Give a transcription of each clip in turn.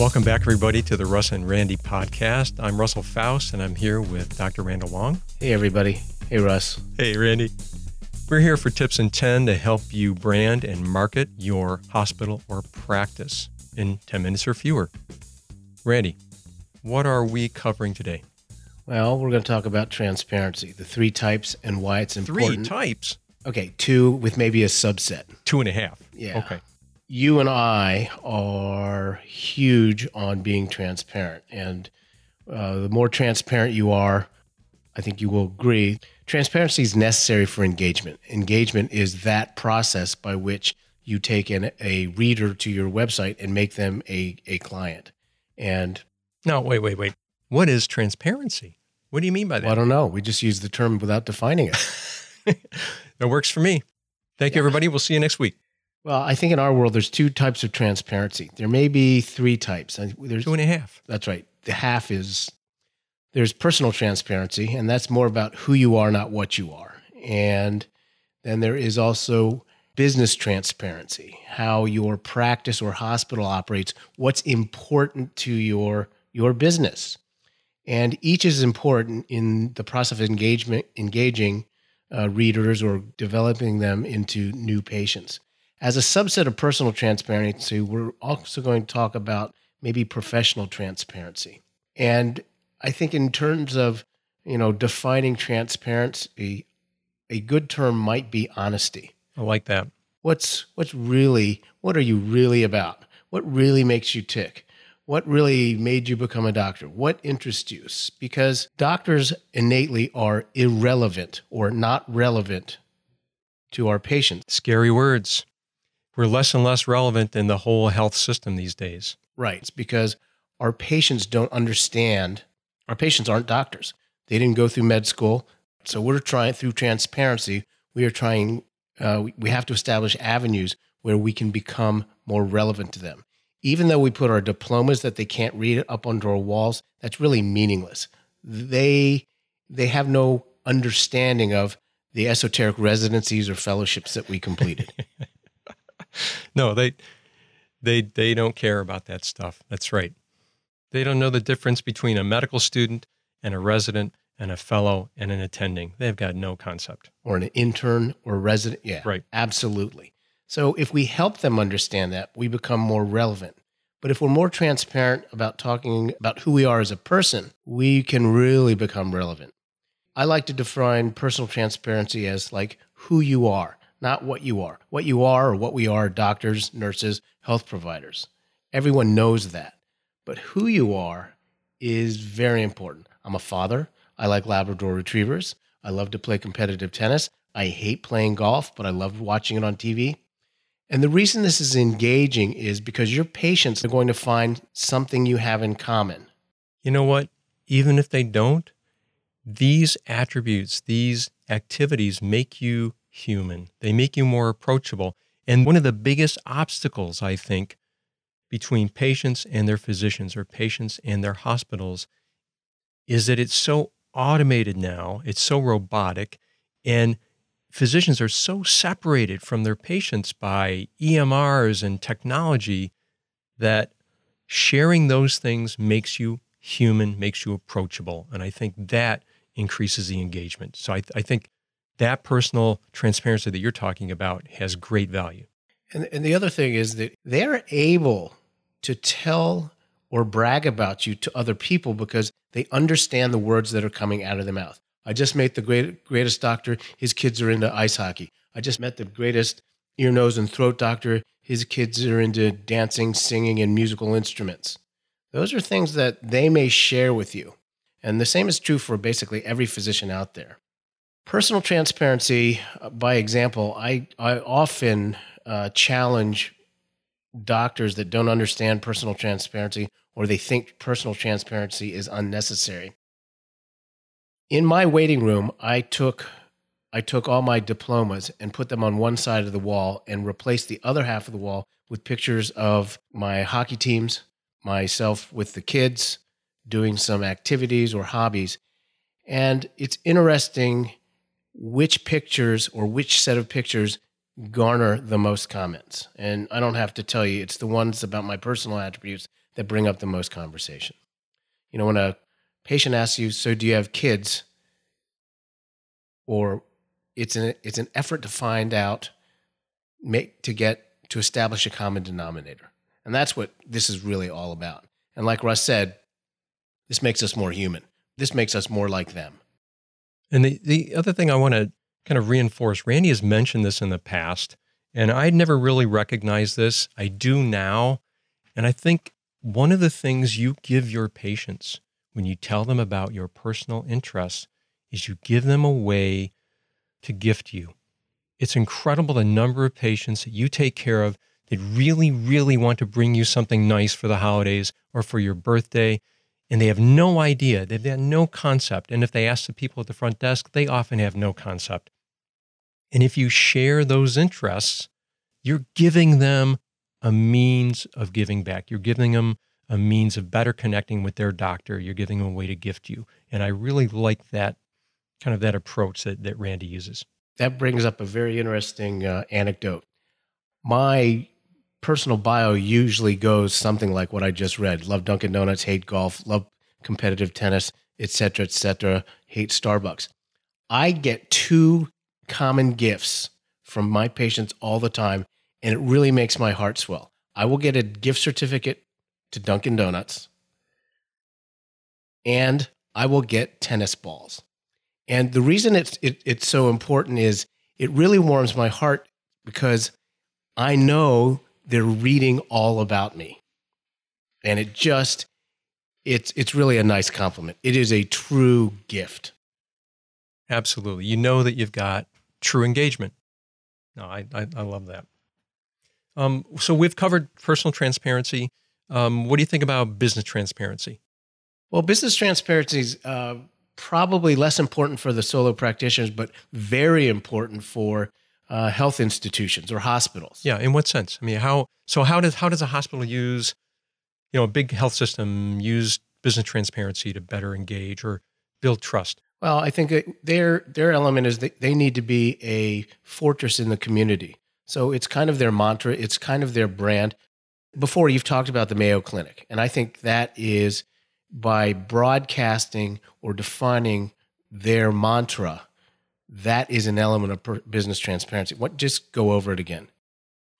Welcome back, everybody, to the Russ and Randy podcast. I'm Russell Faust, and I'm here with Dr. Randall Wong. Hey, everybody. Hey, Russ. Hey, Randy. We're here for tips and 10 to help you brand and market your hospital or practice in 10 minutes or fewer. Randy, what are we covering today? Well, we're going to talk about transparency, the three types, and why it's important. Three types? Okay, two with maybe a subset. Two and a half. Yeah. Okay. You and I are huge on being transparent. And uh, the more transparent you are, I think you will agree, transparency is necessary for engagement. Engagement is that process by which you take in a reader to your website and make them a, a client. And no, wait, wait, wait. What is transparency? What do you mean by that? Well, I don't know. We just use the term without defining it. that works for me. Thank you, everybody. We'll see you next week. Well, I think in our world, there's two types of transparency. There may be three types. There's two and a half. That's right. The half is there's personal transparency, and that's more about who you are, not what you are. And then there is also business transparency, how your practice or hospital operates, what's important to your your business. And each is important in the process of engagement, engaging uh, readers or developing them into new patients. As a subset of personal transparency, we're also going to talk about maybe professional transparency. And I think in terms of, you know, defining transparency, a good term might be honesty. I like that. What's what's really what are you really about? What really makes you tick? What really made you become a doctor? What interests you? Because doctors innately are irrelevant or not relevant to our patients. Scary words we're less and less relevant in the whole health system these days. Right. It's because our patients don't understand. Our patients aren't doctors. They didn't go through med school. So we're trying through transparency. We are trying. Uh, we have to establish avenues where we can become more relevant to them. Even though we put our diplomas that they can't read up onto our walls, that's really meaningless. They they have no understanding of the esoteric residencies or fellowships that we completed. no, they they they don't care about that stuff. That's right. They don't know the difference between a medical student and a resident and a fellow and an attending. They've got no concept. Or an intern or resident. Yeah. Right. Absolutely. So if we help them understand that, we become more relevant. But if we're more transparent about talking about who we are as a person, we can really become relevant. I like to define personal transparency as like who you are not what you are. What you are or what we are doctors, nurses, health providers. Everyone knows that. But who you are is very important. I'm a father. I like Labrador retrievers. I love to play competitive tennis. I hate playing golf, but I love watching it on TV. And the reason this is engaging is because your patients are going to find something you have in common. You know what? Even if they don't, these attributes, these activities make you human. They make you more approachable. And one of the biggest obstacles, I think, between patients and their physicians or patients and their hospitals is that it's so automated now, it's so robotic, and physicians are so separated from their patients by EMRs and technology that sharing those things makes you human, makes you approachable. And I think that increases the engagement. So I, I think that personal transparency that you're talking about has great value. And, and the other thing is that they're able to tell or brag about you to other people because they understand the words that are coming out of their mouth. I just met the great, greatest doctor. His kids are into ice hockey. I just met the greatest ear, nose, and throat doctor. His kids are into dancing, singing, and musical instruments. Those are things that they may share with you. And the same is true for basically every physician out there. Personal transparency, uh, by example, I, I often uh, challenge doctors that don't understand personal transparency or they think personal transparency is unnecessary. In my waiting room, I took I took all my diplomas and put them on one side of the wall and replaced the other half of the wall with pictures of my hockey teams, myself with the kids, doing some activities or hobbies. And it's interesting which pictures or which set of pictures garner the most comments. And I don't have to tell you, it's the ones about my personal attributes that bring up the most conversation. You know, when a patient asks you, "So do you have kids?" or it's an it's an effort to find out make to get to establish a common denominator. And that's what this is really all about. And like Russ said, this makes us more human. This makes us more like them. And the, the other thing I want to kind of reinforce, Randy has mentioned this in the past, and I'd never really recognized this. I do now. And I think one of the things you give your patients when you tell them about your personal interests is you give them a way to gift you. It's incredible the number of patients that you take care of that really, really want to bring you something nice for the holidays or for your birthday. And they have no idea, they've got no concept. And if they ask the people at the front desk, they often have no concept. And if you share those interests, you're giving them a means of giving back. You're giving them a means of better connecting with their doctor. You're giving them a way to gift you. And I really like that kind of that approach that, that Randy uses. That brings up a very interesting uh, anecdote. My personal bio usually goes something like what I just read: love Dunkin' Donuts, hate golf, love competitive tennis, etc., etc., hate Starbucks. I get two common gifts from my patients all the time, and it really makes my heart swell. I will get a gift certificate to Dunkin' Donuts, and I will get tennis balls. And the reason it's it, it's so important is it really warms my heart because I know they're reading all about me. And it just it's it's really a nice compliment. It is a true gift. Absolutely. You know that you've got true engagement. No, I I, I love that. Um, so we've covered personal transparency. Um, what do you think about business transparency? Well, business transparency is uh, probably less important for the solo practitioners, but very important for uh, health institutions or hospitals. Yeah, in what sense? I mean, how so? How does how does a hospital use, you know, a big health system use business transparency to better engage or build trust? Well, I think their their element is that they need to be a fortress in the community. So it's kind of their mantra. It's kind of their brand. Before you've talked about the Mayo Clinic, and I think that is by broadcasting or defining their mantra that is an element of business transparency. What just go over it again?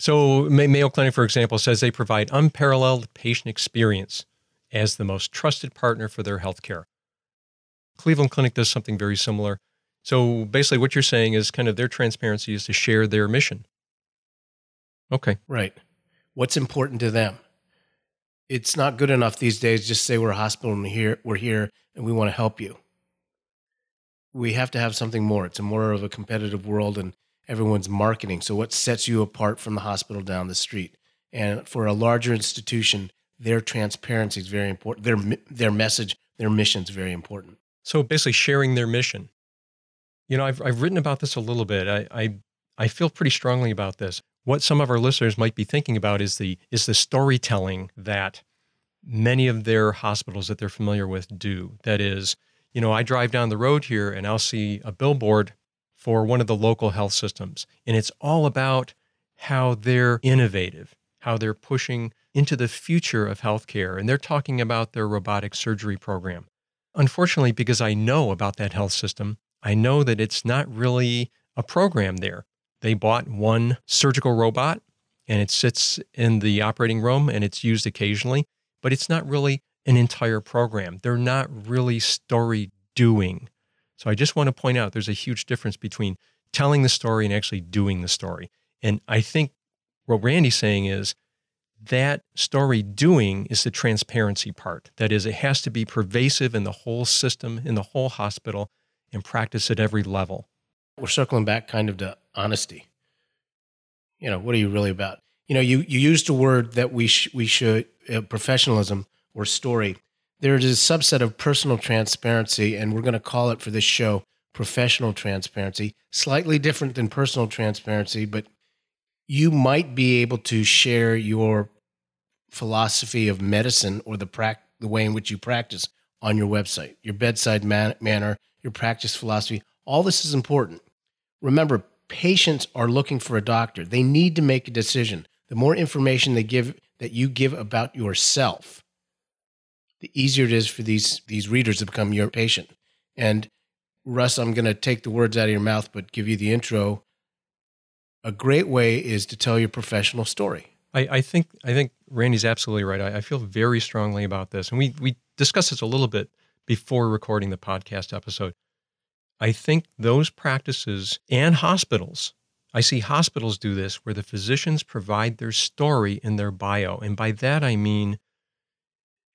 So Mayo Clinic, for example, says they provide unparalleled patient experience as the most trusted partner for their healthcare. Cleveland Clinic does something very similar. So basically, what you're saying is kind of their transparency is to share their mission. Okay. Right. What's important to them? It's not good enough these days just say we're a hospital and here we're here and we want to help you we have to have something more. It's a more of a competitive world and everyone's marketing. So what sets you apart from the hospital down the street? And for a larger institution, their transparency is very important. Their their message, their mission is very important. So basically sharing their mission. You know, I've I've written about this a little bit. I I, I feel pretty strongly about this. What some of our listeners might be thinking about is the is the storytelling that many of their hospitals that they're familiar with do. That is, you know, I drive down the road here and I'll see a billboard for one of the local health systems. And it's all about how they're innovative, how they're pushing into the future of healthcare. And they're talking about their robotic surgery program. Unfortunately, because I know about that health system, I know that it's not really a program there. They bought one surgical robot and it sits in the operating room and it's used occasionally, but it's not really an entire program. They're not really story doing. So I just want to point out there's a huge difference between telling the story and actually doing the story. And I think what Randy's saying is that story doing is the transparency part. That is, it has to be pervasive in the whole system, in the whole hospital, and practice at every level. We're circling back kind of to honesty. You know, what are you really about? You know, you, you used a word that we, sh- we should, uh, professionalism or story. There is a subset of personal transparency, and we're going to call it for this show professional transparency, slightly different than personal transparency, but you might be able to share your philosophy of medicine or the, pra- the way in which you practice on your website, your bedside man- manner, your practice philosophy. All this is important. Remember, patients are looking for a doctor. They need to make a decision. The more information they give that you give about yourself, the easier it is for these these readers to become your patient. And Russ, I'm going to take the words out of your mouth, but give you the intro. A great way is to tell your professional story. I, I think I think Randy's absolutely right. I, I feel very strongly about this, and we we discussed this a little bit before recording the podcast episode. I think those practices and hospitals, I see hospitals do this where the physicians provide their story in their bio. And by that, I mean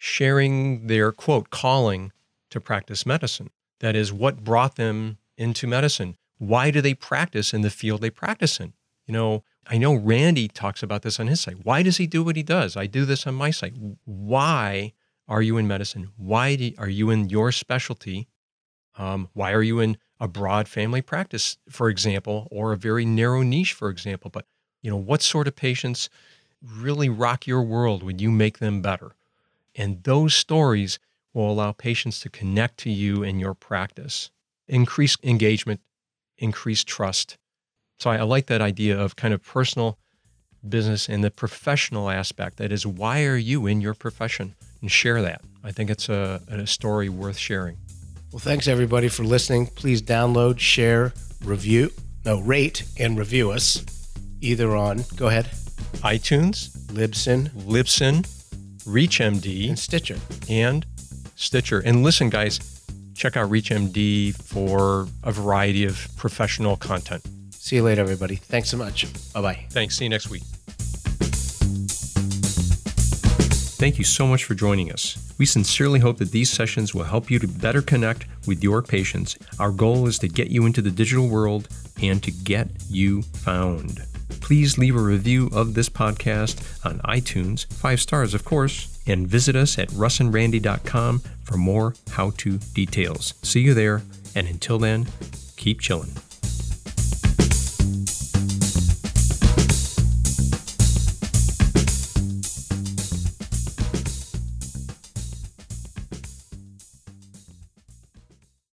sharing their quote, calling to practice medicine. That is what brought them into medicine. Why do they practice in the field they practice in? You know, I know Randy talks about this on his site. Why does he do what he does? I do this on my site. Why are you in medicine? Why do, are you in your specialty? Um, why are you in a broad family practice, for example, or a very narrow niche, for example? But you know, what sort of patients really rock your world when you make them better? And those stories will allow patients to connect to you and your practice, increase engagement, increase trust. So I, I like that idea of kind of personal business and the professional aspect. That is, why are you in your profession? And share that. I think it's a, a story worth sharing. Well, thanks everybody for listening. Please download, share, review, no, rate and review us either on, go ahead, iTunes, Libsyn, Libsyn, ReachMD, and Stitcher. And Stitcher. And listen, guys, check out ReachMD for a variety of professional content. See you later, everybody. Thanks so much. Bye bye. Thanks. See you next week. Thank you so much for joining us. We sincerely hope that these sessions will help you to better connect with your patients. Our goal is to get you into the digital world and to get you found. Please leave a review of this podcast on iTunes, five stars, of course, and visit us at russandrandy.com for more how to details. See you there, and until then, keep chilling.